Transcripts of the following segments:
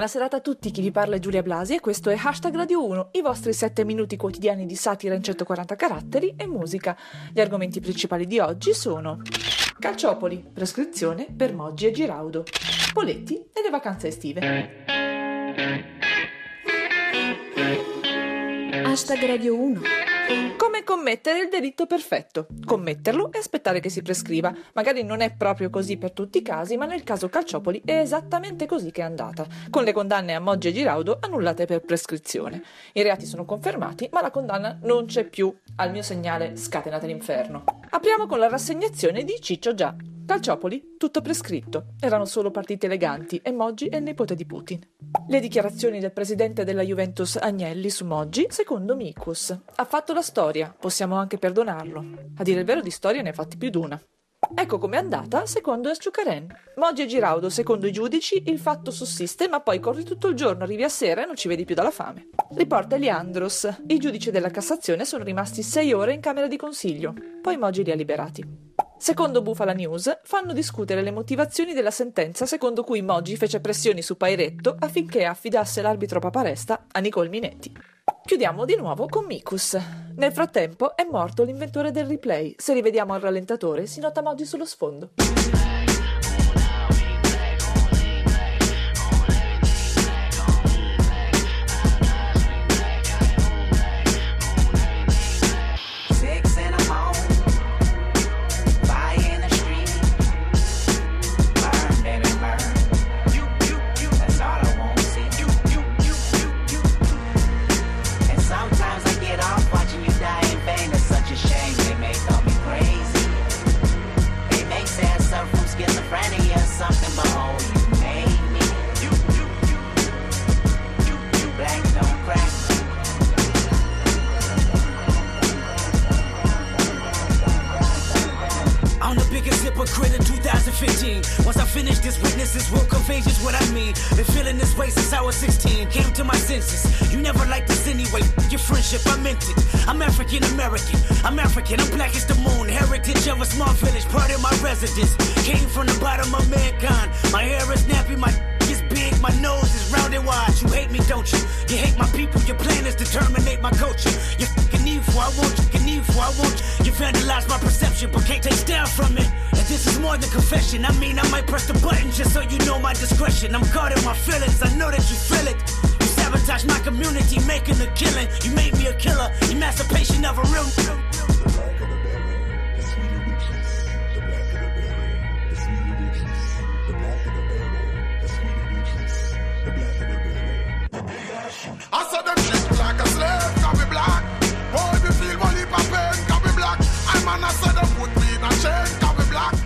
Buonasera a tutti, chi vi parla è Giulia Blasi e questo è Hashtag Radio 1, i vostri 7 minuti quotidiani di satira in 140 caratteri e musica. Gli argomenti principali di oggi sono Calciopoli, prescrizione per Moggi e Giraudo, Poletti e le vacanze estive. Hashtag Radio 1 Come commettere il delitto perfetto? Commetterlo e aspettare che si prescriva. Magari non è proprio così per tutti i casi, ma nel caso Calciopoli è esattamente così che è andata, con le condanne a Moggi e Giraudo annullate per prescrizione. I reati sono confermati, ma la condanna non c'è più. Al mio segnale scatenate l'inferno. Apriamo con la rassegnazione di Ciccio Già. Calciopoli, tutto prescritto. Erano solo partite eleganti e Moggi è il nipote di Putin. Le dichiarazioni del presidente della Juventus Agnelli su Moggi, secondo Mikus. Ha fatto la storia, possiamo anche perdonarlo. A dire il vero di storia ne ha fatti più d'una. Ecco com'è andata, secondo Esciucaren. Moggi e Giraudo, secondo i giudici, il fatto sussiste, ma poi corri tutto il giorno, arrivi a sera e non ci vedi più dalla fame. Riporta Eliandros. I giudici della Cassazione sono rimasti sei ore in camera di consiglio. Poi Moggi li ha liberati. Secondo Bufala News, fanno discutere le motivazioni della sentenza secondo cui Moggi fece pressioni su Pairetto affinché affidasse l'arbitro Paparesta a Nicole Minetti. Chiudiamo di nuovo con Mikus. Nel frattempo è morto l'inventore del replay. Se rivediamo al rallentatore si nota Moggi sullo sfondo. I'm the biggest hypocrite in 2015. Once I finish this, witnesses will convey just what I mean. Been feeling this way since I was 16. Came to my senses. You never liked this anyway. Your friendship, I meant it. I'm African American. I'm African. I'm black as the moon. Heritage of a small village, part of my residence. Came from the bottom of mankind. My hair is nappy. My is big. My nose is round and wide. You hate me, don't you? You hate my people. Your plan is to terminate my culture. You fucking evil. I want you. I you. You vandalize my perception, but can't take down from it. And this is more than confession. I mean, I might press the button just so you know my discretion. I'm guarding my feelings. I know that you feel it. You sabotage my community, making a killing. You made me a killer. Emancipation of a real.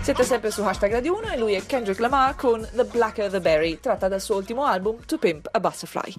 Siete sempre su Hashtag Radio 1 e lui è Kendrick Lamar con The Blacker the Berry, tratta dal suo ultimo album To Pimp a Butterfly.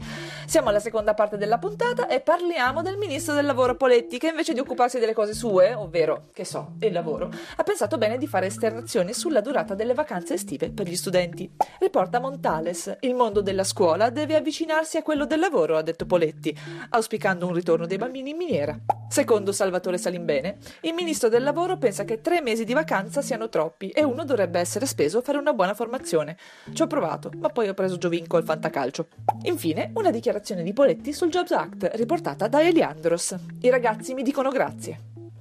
Siamo alla seconda parte della puntata e parliamo del ministro del lavoro Poletti che invece di occuparsi delle cose sue, ovvero, che so, il lavoro, ha pensato bene di fare esternazioni sulla durata delle vacanze estive per gli studenti. Riporta Montales, il mondo della scuola deve avvicinarsi a quello del lavoro, ha detto Poletti, auspicando un ritorno dei bambini in miniera. Secondo Salvatore Salimbene, il ministro del lavoro pensa che tre mesi di vacanza siano troppi e uno dovrebbe essere speso a fare una buona formazione. Ci ho provato, ma poi ho preso Giovinco al fantacalcio. Infine, una dichiarazione di Poletti sul Jobs Act, riportata da Eliandros. I ragazzi mi dicono grazie.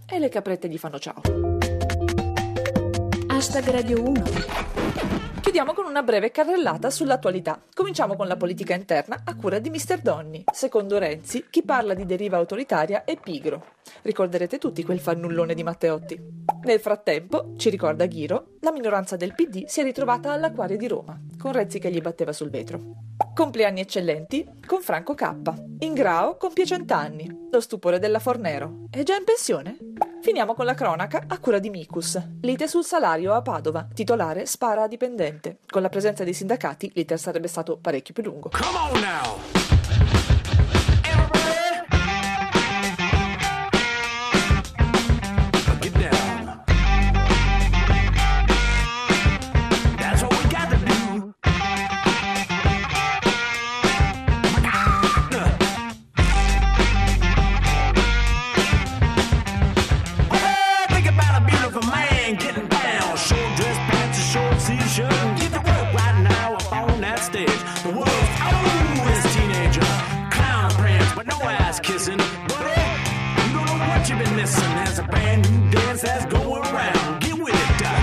E le caprette gli fanno ciao. Hashtag Radio 1 Chiudiamo con una breve carrellata sull'attualità. Cominciamo con la politica interna a cura di Mr. Donny. Secondo Renzi, chi parla di deriva autoritaria è pigro. Ricorderete tutti quel fannullone di Matteotti. Nel frattempo, ci ricorda Ghiro, la minoranza del PD si è ritrovata all'Acquario di Roma, con Renzi che gli batteva sul vetro. Compleanni eccellenti con Franco K. In Grao compie cent'anni, lo stupore della Fornero. È già in pensione? Finiamo con la cronaca a cura di Micus. Lite sul salario a Padova. Titolare spara a dipendente. Con la presenza dei sindacati l'iter sarebbe stato parecchio più lungo. Come on now. There's a brand new dance that's going around. Get with it, Doc.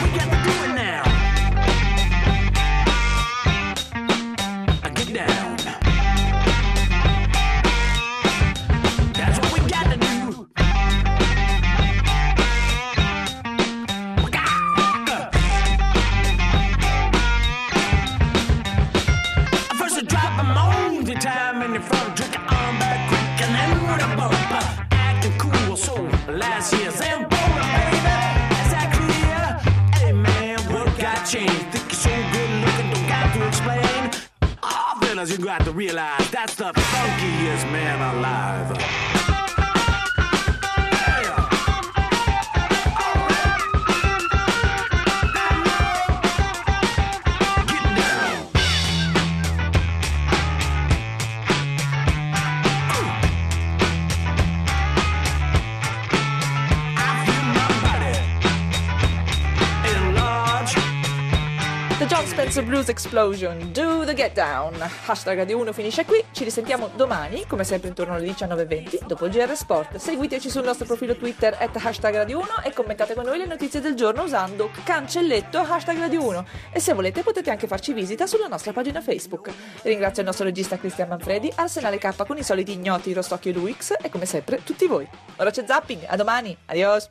We got to do it now. Get down. That's what we got to do. We got. First you drop a moan the time in the front, Fellas, you got to realize that's the funkiest man alive. John Spencer Blues Explosion, Do the Get Down. Hashtag Radio 1 finisce qui, ci risentiamo domani, come sempre intorno alle 19.20, dopo il GR Sport. Seguiteci sul nostro profilo Twitter at hashtag Radio 1 e commentate con noi le notizie del giorno usando cancelletto hashtag Radio 1. E se volete potete anche farci visita sulla nostra pagina Facebook. Ringrazio il nostro regista Cristian Manfredi, Arsenale K con i soliti ignoti Rostocchio e Luix e come sempre tutti voi. Ora c'è Zapping, a domani, adios!